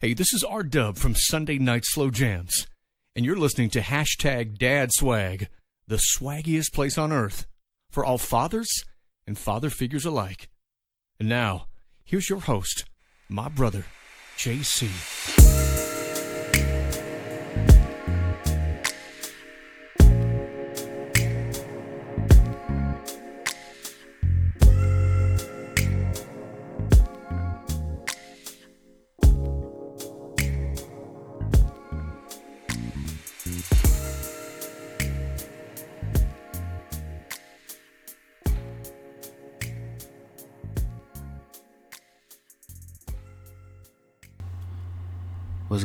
Hey, this is R Dub from Sunday Night Slow Jams, and you're listening to hashtag Dad Swag, the swaggiest place on earth for all fathers and father figures alike. And now, here's your host, my brother, JC.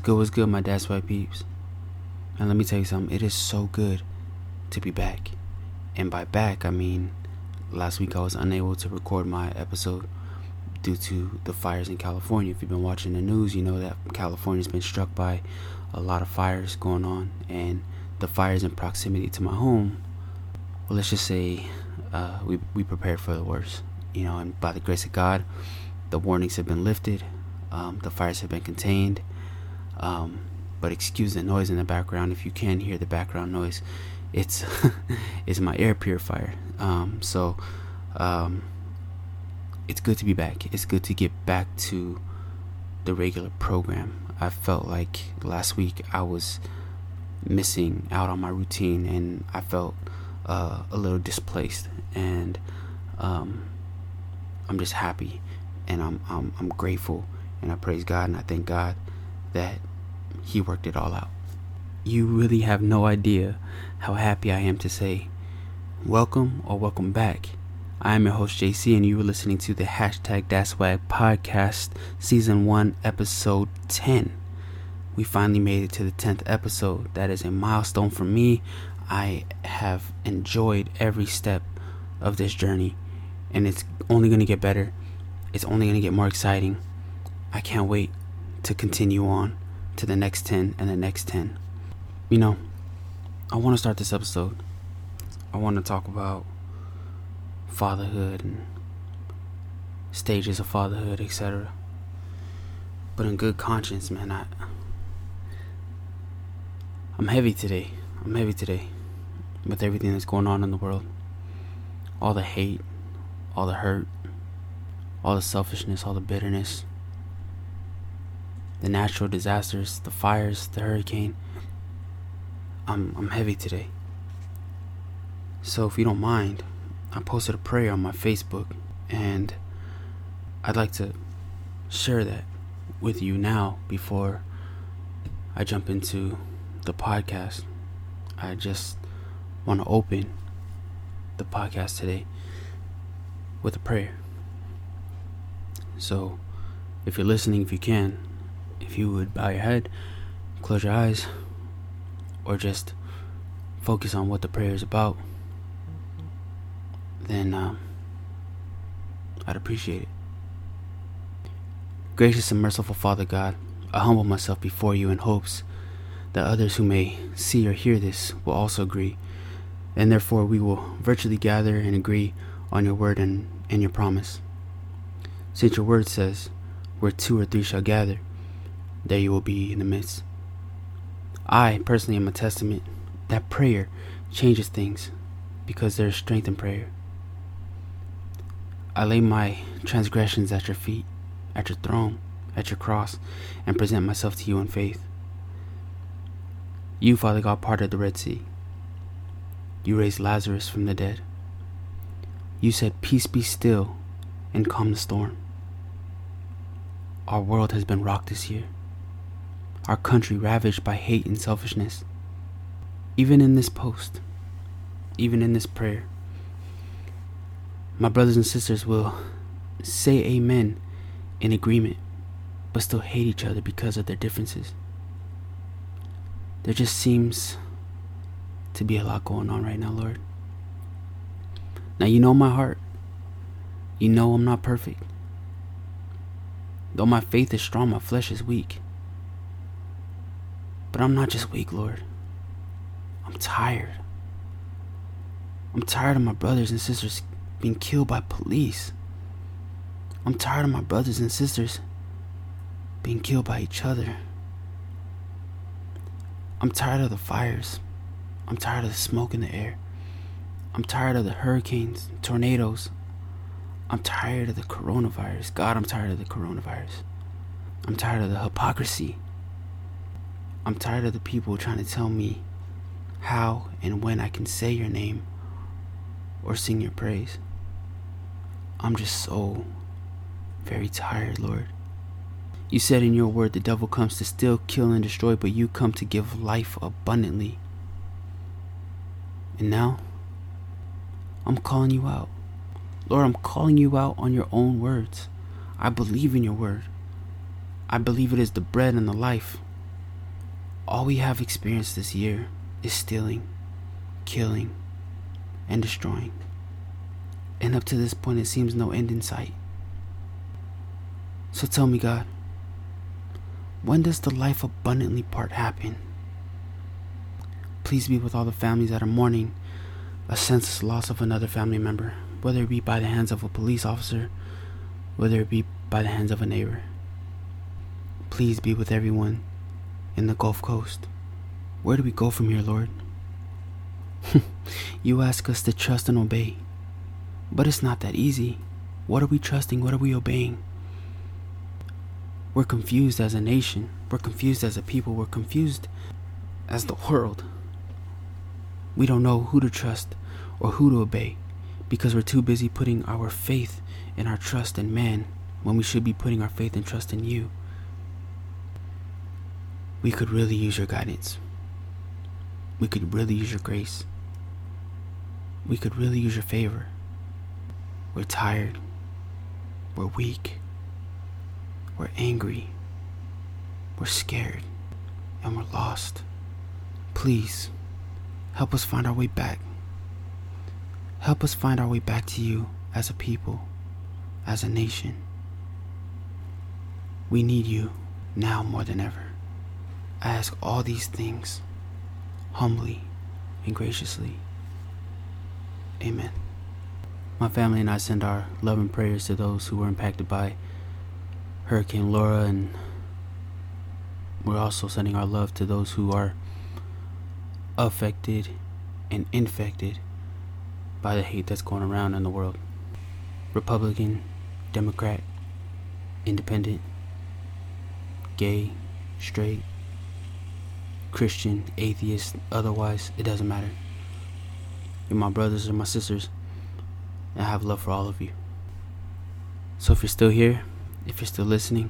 Good, what's good, my dad's white peeps? And let me tell you something, it is so good to be back. And by back, I mean last week I was unable to record my episode due to the fires in California. If you've been watching the news, you know that California's been struck by a lot of fires going on, and the fires in proximity to my home. Well, let's just say uh, we we prepared for the worst, you know, and by the grace of God, the warnings have been lifted, um, the fires have been contained um, but excuse the noise in the background if you can hear the background noise. It's it's my air purifier. Um, so um, it's good to be back. It's good to get back to the regular program. I felt like last week I was missing out on my routine and I felt uh, a little displaced and um, I'm just happy and I'm, I'm I'm grateful and I praise God and I thank God that he worked it all out. You really have no idea how happy I am to say, welcome or welcome back. I am your host JC, and you are listening to the hashtag Dad Swag podcast, season 1, episode 10. We finally made it to the 10th episode. That is a milestone for me. I have enjoyed every step of this journey, and it's only going to get better. It's only going to get more exciting. I can't wait to continue on to the next 10 and the next 10. You know, I want to start this episode. I want to talk about fatherhood and stages of fatherhood, etc. But in good conscience, man, I I'm heavy today. I'm heavy today with everything that's going on in the world. All the hate, all the hurt, all the selfishness, all the bitterness the natural disasters, the fires, the hurricane. I'm I'm heavy today. So if you don't mind, I posted a prayer on my Facebook and I'd like to share that with you now before I jump into the podcast. I just want to open the podcast today with a prayer. So, if you're listening, if you can, if you would bow your head, close your eyes, or just focus on what the prayer is about, then um, I'd appreciate it. Gracious and merciful Father God, I humble myself before you in hopes that others who may see or hear this will also agree, and therefore we will virtually gather and agree on your word and, and your promise. Since your word says, where two or three shall gather, there you will be in the midst. I personally am a testament that prayer changes things because there is strength in prayer. I lay my transgressions at your feet, at your throne, at your cross, and present myself to you in faith. You, Father God, parted the Red Sea. You raised Lazarus from the dead. You said, Peace be still, and calm the storm. Our world has been rocked this year our country ravaged by hate and selfishness. Even in this post, even in this prayer, my brothers and sisters will say amen in agreement, but still hate each other because of their differences. There just seems to be a lot going on right now, Lord. Now, you know my heart. You know I'm not perfect. Though my faith is strong, my flesh is weak. But I'm not just weak, Lord. I'm tired. I'm tired of my brothers and sisters being killed by police. I'm tired of my brothers and sisters being killed by each other. I'm tired of the fires. I'm tired of the smoke in the air. I'm tired of the hurricanes, tornadoes. I'm tired of the coronavirus. God, I'm tired of the coronavirus. I'm tired of the hypocrisy. I'm tired of the people trying to tell me how and when I can say your name or sing your praise. I'm just so very tired, Lord. You said in your word the devil comes to steal, kill, and destroy, but you come to give life abundantly. And now, I'm calling you out. Lord, I'm calling you out on your own words. I believe in your word. I believe it is the bread and the life. All we have experienced this year is stealing, killing, and destroying. And up to this point, it seems no end in sight. So tell me, God, when does the life abundantly part happen? Please be with all the families that are mourning a senseless loss of another family member, whether it be by the hands of a police officer, whether it be by the hands of a neighbor. Please be with everyone in the Gulf Coast. Where do we go from here, Lord? you ask us to trust and obey, but it's not that easy. What are we trusting? What are we obeying? We're confused as a nation. We're confused as a people. We're confused as the world. We don't know who to trust or who to obey because we're too busy putting our faith and our trust in man when we should be putting our faith and trust in you. We could really use your guidance. We could really use your grace. We could really use your favor. We're tired. We're weak. We're angry. We're scared. And we're lost. Please. Help us find our way back. Help us find our way back to you as a people, as a nation. We need you now more than ever. I ask all these things humbly and graciously. Amen. My family and I send our love and prayers to those who were impacted by Hurricane Laura, and we're also sending our love to those who are affected and infected by the hate that's going around in the world. Republican, Democrat, Independent, gay, straight, Christian, atheist, otherwise, it doesn't matter. You're my brothers or my sisters, and I have love for all of you. So if you're still here, if you're still listening,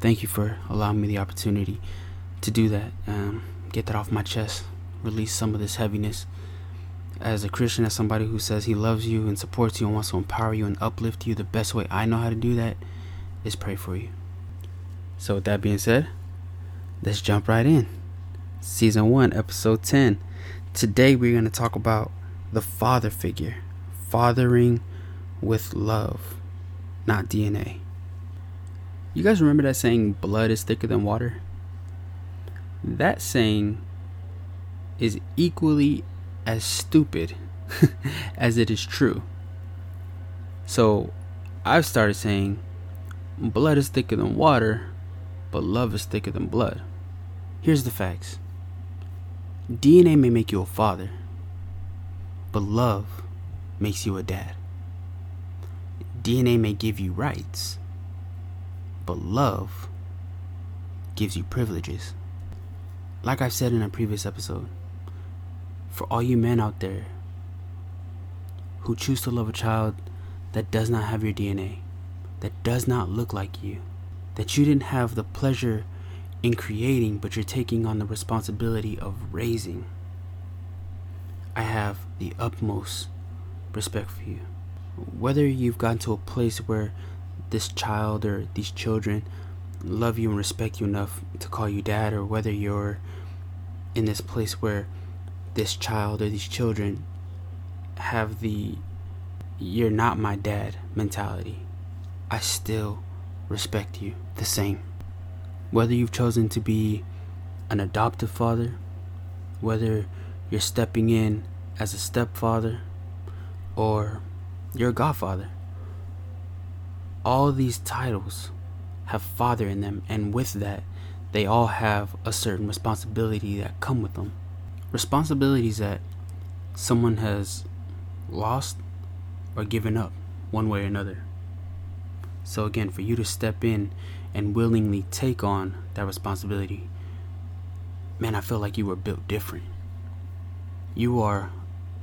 thank you for allowing me the opportunity to do that. Um, get that off my chest release some of this heaviness. As a Christian, as somebody who says he loves you and supports you and wants to empower you and uplift you, the best way I know how to do that is pray for you. So, with that being said, let's jump right in. Season 1, Episode 10. Today, we're going to talk about the father figure, fathering with love, not DNA. You guys remember that saying, blood is thicker than water? That saying is equally as stupid as it is true. So I've started saying blood is thicker than water, but love is thicker than blood. Here's the facts DNA may make you a father, but love makes you a dad. DNA may give you rights, but love gives you privileges. Like I've said in a previous episode, for all you men out there who choose to love a child that does not have your DNA, that does not look like you, that you didn't have the pleasure in creating, but you're taking on the responsibility of raising. I have the utmost respect for you. Whether you've gotten to a place where this child or these children love you and respect you enough to call you dad, or whether you're in this place where this child or these children have the you're not my dad mentality, I still respect you the same. Whether you've chosen to be an adoptive father, whether you're stepping in as a stepfather, or you're a godfather, all these titles have father in them, and with that, they all have a certain responsibility that come with them. Responsibilities that someone has lost or given up one way or another. So again, for you to step in and willingly take on that responsibility, man, I feel like you were built different. You are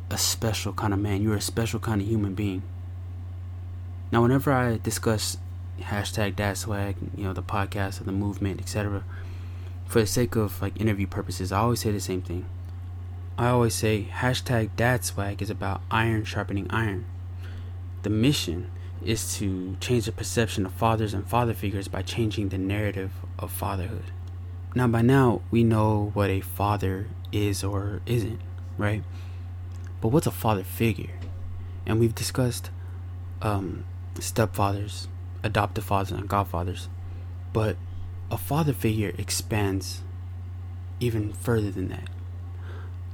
a special kind of man. You're a special kind of human being. Now, whenever I discuss hashtag dad swag, you know, the podcast or the movement, etc., for the sake of like interview purposes, I always say the same thing. I always say hashtag dad swag is about iron sharpening iron. The mission is to change the perception of fathers and father figures by changing the narrative of fatherhood. Now, by now, we know what a father is or isn't, right? But what's a father figure? And we've discussed um, stepfathers, adoptive fathers, and godfathers. But a father figure expands even further than that.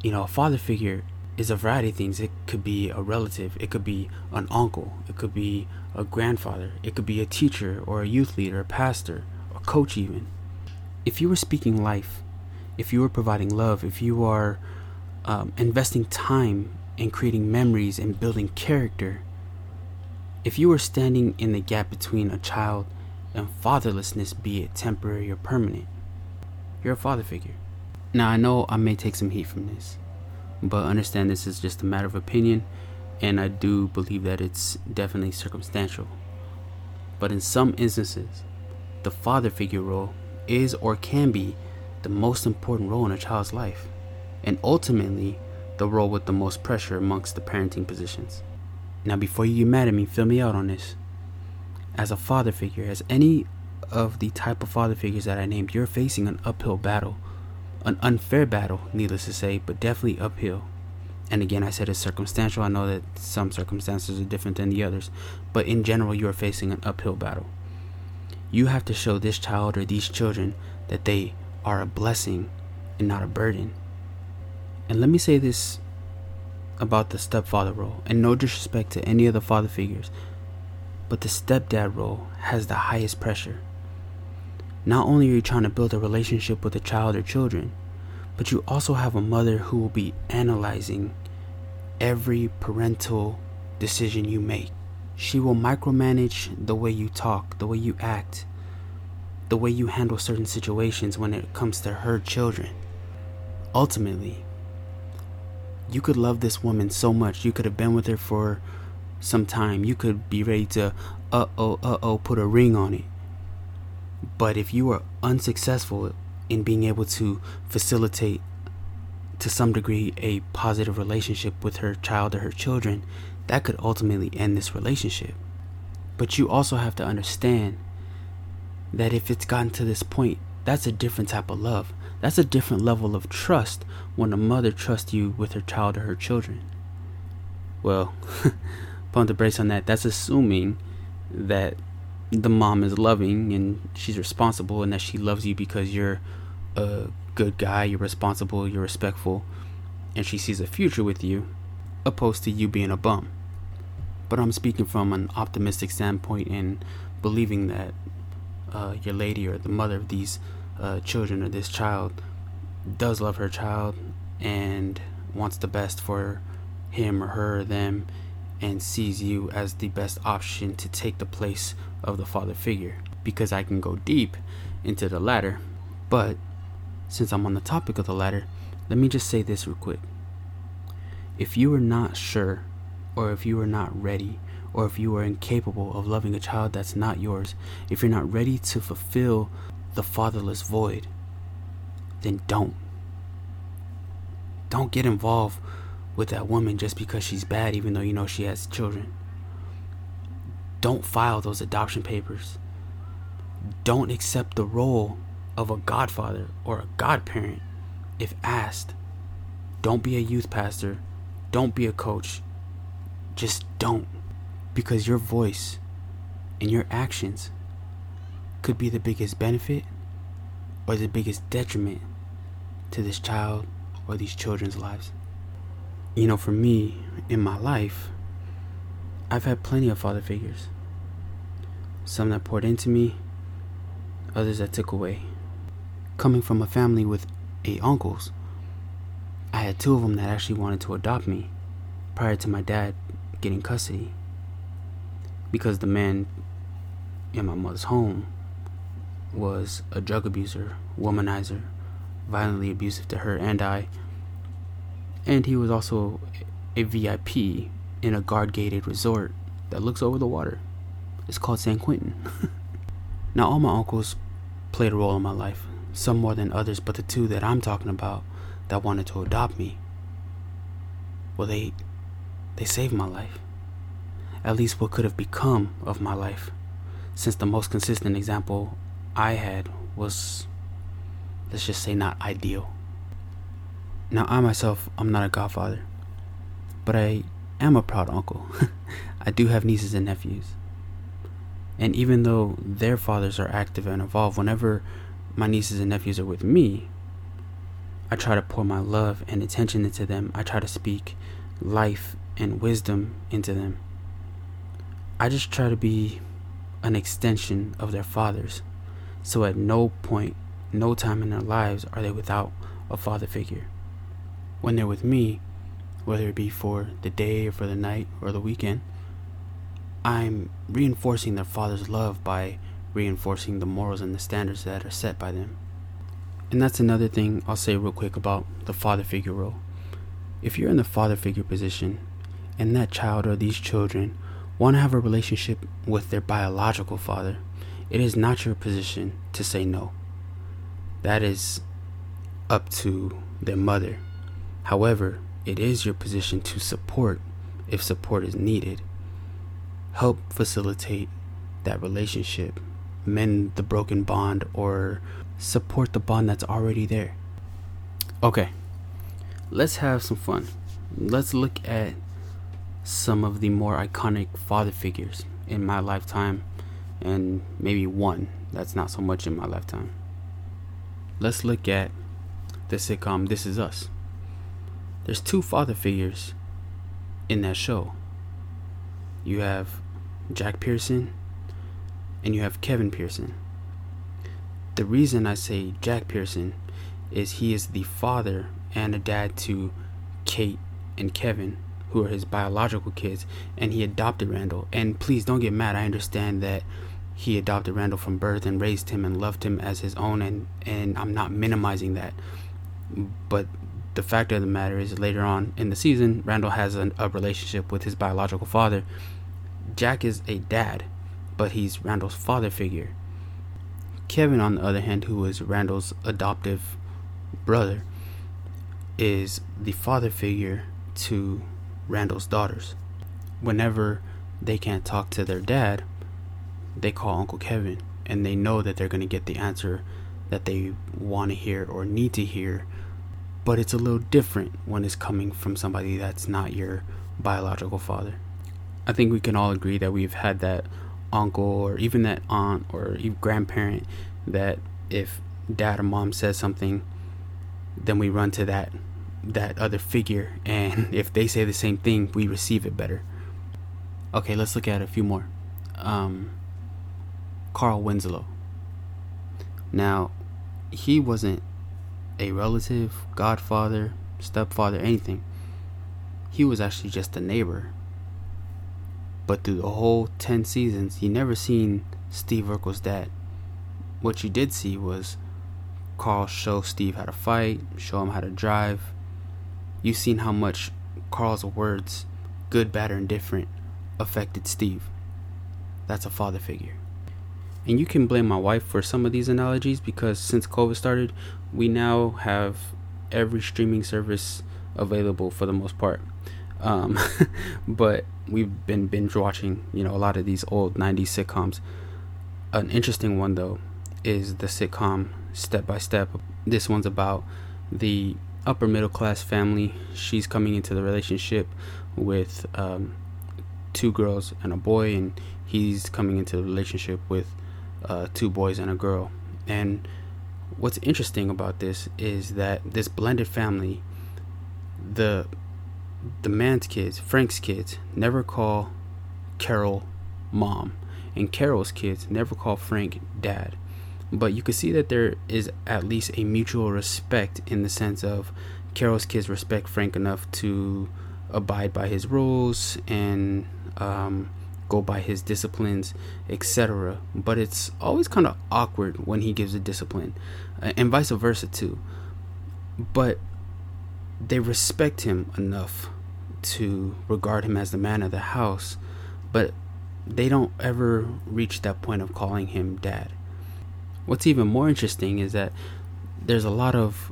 You know, a father figure is a variety of things. It could be a relative, it could be an uncle, it could be a grandfather, it could be a teacher or a youth leader, a pastor, a coach, even. If you were speaking life, if you were providing love, if you are um, investing time in creating memories and building character, if you were standing in the gap between a child and fatherlessness, be it temporary or permanent, you're a father figure. Now, I know I may take some heat from this but understand this is just a matter of opinion, and I do believe that it's definitely circumstantial. But in some instances, the father figure role is or can be the most important role in a child's life, and ultimately the role with the most pressure amongst the parenting positions. Now, before you get mad at me, fill me out on this. As a father figure, as any of the type of father figures that I named, you're facing an uphill battle an unfair battle, needless to say, but definitely uphill. And again, I said it's circumstantial. I know that some circumstances are different than the others, but in general, you are facing an uphill battle. You have to show this child or these children that they are a blessing and not a burden. And let me say this about the stepfather role, and no disrespect to any of the father figures, but the stepdad role has the highest pressure. Not only are you trying to build a relationship with a child or children, but you also have a mother who will be analyzing every parental decision you make. She will micromanage the way you talk, the way you act, the way you handle certain situations when it comes to her children. Ultimately, you could love this woman so much. You could have been with her for some time. You could be ready to, uh oh, uh oh, put a ring on it. But if you are unsuccessful in being able to facilitate to some degree a positive relationship with her child or her children, that could ultimately end this relationship. But you also have to understand that if it's gotten to this point, that's a different type of love. That's a different level of trust when a mother trusts you with her child or her children. Well, pump the brakes on that. That's assuming that the mom is loving and she's responsible and that she loves you because you're a good guy, you're responsible, you're respectful, and she sees a future with you, opposed to you being a bum. But I'm speaking from an optimistic standpoint and believing that uh, your lady or the mother of these uh, children or this child does love her child and wants the best for him or her or them and sees you as the best option to take the place of the father figure because I can go deep into the latter. But since I'm on the topic of the latter, let me just say this real quick. If you are not sure, or if you are not ready, or if you are incapable of loving a child that's not yours, if you're not ready to fulfill the fatherless void, then don't. Don't get involved with that woman just because she's bad, even though you know she has children. Don't file those adoption papers. Don't accept the role of a godfather or a godparent if asked. Don't be a youth pastor. Don't be a coach. Just don't. Because your voice and your actions could be the biggest benefit or the biggest detriment to this child or these children's lives you know, for me in my life, I've had plenty of father figures. Some that poured into me, others that took away. Coming from a family with eight uncles, I had two of them that actually wanted to adopt me prior to my dad getting custody. Because the man in my mother's home was a drug abuser, womanizer, violently abusive to her and I. And he was also a VIP in a guard gated resort that looks over the water. It's called San Quentin. now, all my uncles played a role in my life, some more than others, but the two that I'm talking about that wanted to adopt me, well, they, they saved my life. At least what could have become of my life, since the most consistent example I had was, let's just say, not ideal. Now, I myself, I'm not a godfather, but I am a proud uncle. I do have nieces and nephews. And even though their fathers are active and involved, whenever my nieces and nephews are with me, I try to pour my love and attention into them. I try to speak life and wisdom into them. I just try to be an extension of their fathers. So at no point, no time in their lives are they without a father figure. When they're with me, whether it be for the day or for the night or the weekend, I'm reinforcing their father's love by reinforcing the morals and the standards that are set by them. And that's another thing I'll say real quick about the father figure role. If you're in the father figure position and that child or these children want to have a relationship with their biological father, it is not your position to say no. That is up to their mother. However, it is your position to support if support is needed help facilitate that relationship, mend the broken bond, or support the bond that's already there. Okay, let's have some fun. Let's look at some of the more iconic father figures in my lifetime, and maybe one that's not so much in my lifetime. Let's look at the sitcom This Is Us. There's two father figures in that show. You have Jack Pearson, and you have Kevin Pearson. The reason I say Jack Pearson is he is the father and a dad to Kate and Kevin, who are his biological kids, and he adopted Randall. And please don't get mad, I understand that he adopted Randall from birth and raised him and loved him as his own, and, and I'm not minimizing that. But the fact of the matter is, later on in the season, Randall has a, a relationship with his biological father, Jack is a dad, but he's Randall's father figure. Kevin, on the other hand, who is Randall's adoptive brother, is the father figure to Randall's daughters. Whenever they can't talk to their dad, they call Uncle Kevin and they know that they're going to get the answer that they want to hear or need to hear. But it's a little different when it's coming from somebody that's not your biological father. I think we can all agree that we've had that uncle or even that aunt or grandparent that if dad or mom says something, then we run to that that other figure, and if they say the same thing, we receive it better. Okay, let's look at a few more. Um, Carl Winslow. Now, he wasn't a relative, godfather, stepfather, anything. He was actually just a neighbor but through the whole 10 seasons, you never seen Steve Urkel's dad. What you did see was Carl show Steve how to fight, show him how to drive. You've seen how much Carl's words, good, bad, or indifferent, affected Steve. That's a father figure. And you can blame my wife for some of these analogies because since COVID started, we now have every streaming service available for the most part. Um, but we've been binge watching, you know, a lot of these old 90s sitcoms. An interesting one, though, is the sitcom Step by Step. This one's about the upper middle class family. She's coming into the relationship with um, two girls and a boy, and he's coming into the relationship with uh, two boys and a girl. And what's interesting about this is that this blended family, the the man's kids, Frank's kids, never call Carol mom, and Carol's kids never call Frank dad. but you can see that there is at least a mutual respect in the sense of Carol's kids respect Frank enough to abide by his rules and um, go by his disciplines, etc. But it's always kind of awkward when he gives a discipline, uh, and vice versa too. But they respect him enough to regard him as the man of the house, but they don't ever reach that point of calling him dad. What's even more interesting is that there's a lot of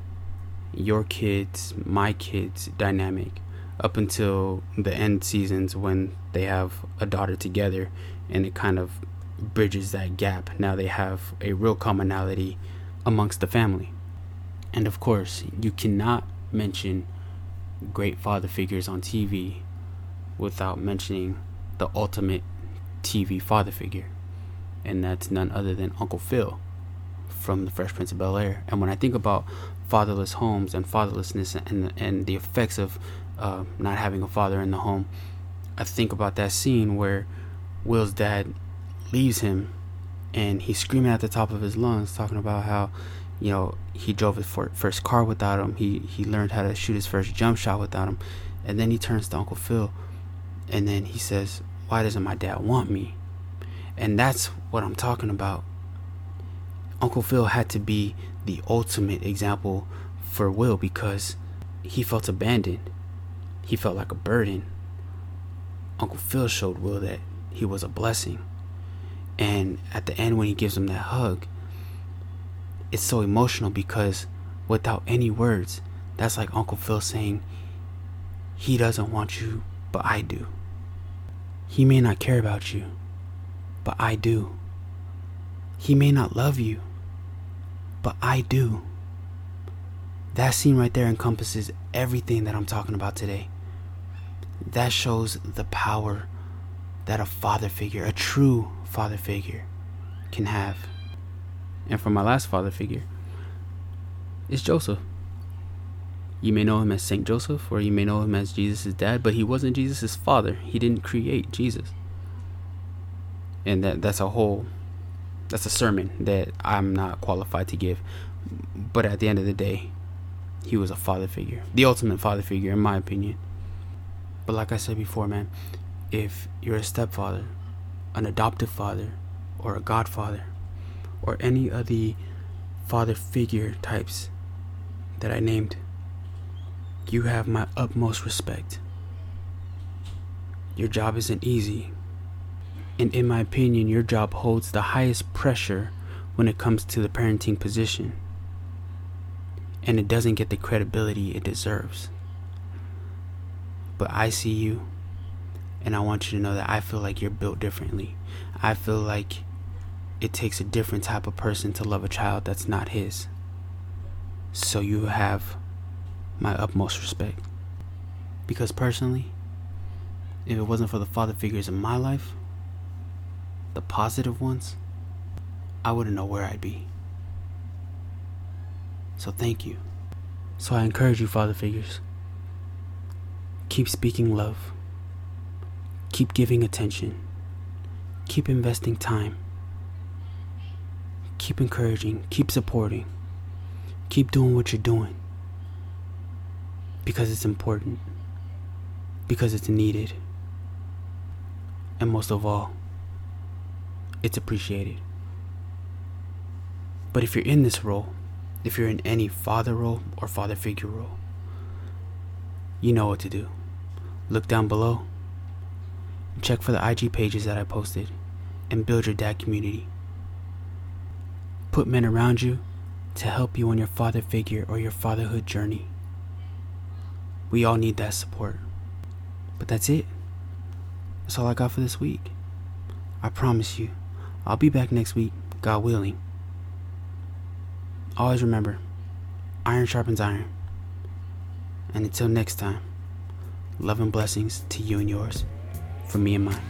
your kids, my kids dynamic up until the end seasons when they have a daughter together and it kind of bridges that gap. Now they have a real commonality amongst the family. And of course, you cannot mention great father figures on TV without mentioning the ultimate TV father figure. And that's none other than Uncle Phil from The Fresh Prince of Bel Air. And when I think about fatherless homes and fatherlessness and, and the effects of uh, not having a father in the home, I think about that scene where Will's dad leaves him and he's screaming at the top of his lungs, talking about how, you know, he drove his first car without him. He he learned how to shoot his first jump shot without him, and then he turns to Uncle Phil, and then he says, "Why doesn't my dad want me?" And that's what I'm talking about. Uncle Phil had to be the ultimate example for Will because he felt abandoned. He felt like a burden. Uncle Phil showed Will that he was a blessing. And at the end, when he gives him that hug, it's so emotional because without any words, that's like Uncle Phil saying, He doesn't want you, but I do. He may not care about you, but I do. He may not love you, but I do. That scene right there encompasses everything that I'm talking about today. That shows the power that a father figure, a true father figure, can have. And for my last father figure, it's Joseph. You may know him as Saint Joseph, or you may know him as Jesus' dad, but he wasn't Jesus' father. He didn't create Jesus. And that that's a whole that's a sermon that I'm not qualified to give. But at the end of the day, he was a father figure. The ultimate father figure in my opinion. But like I said before, man, if you're a stepfather, an adoptive father, or a godfather, or any of the father figure types that I named, you have my utmost respect. Your job isn't easy. And in my opinion, your job holds the highest pressure when it comes to the parenting position. And it doesn't get the credibility it deserves. But I see you, and I want you to know that I feel like you're built differently. I feel like it takes a different type of person to love a child that's not his. So you have my utmost respect. Because personally, if it wasn't for the father figures in my life, the positive ones, I wouldn't know where I'd be. So thank you. So I encourage you, father figures. Keep speaking love. Keep giving attention. Keep investing time. Keep encouraging. Keep supporting. Keep doing what you're doing. Because it's important. Because it's needed. And most of all, it's appreciated. But if you're in this role, if you're in any father role or father figure role, you know what to do. Look down below, check for the IG pages that I posted, and build your dad community. Put men around you to help you on your father figure or your fatherhood journey. We all need that support. But that's it. That's all I got for this week. I promise you, I'll be back next week, God willing. Always remember, iron sharpens iron. And until next time, love and blessings to you and yours, from me and mine.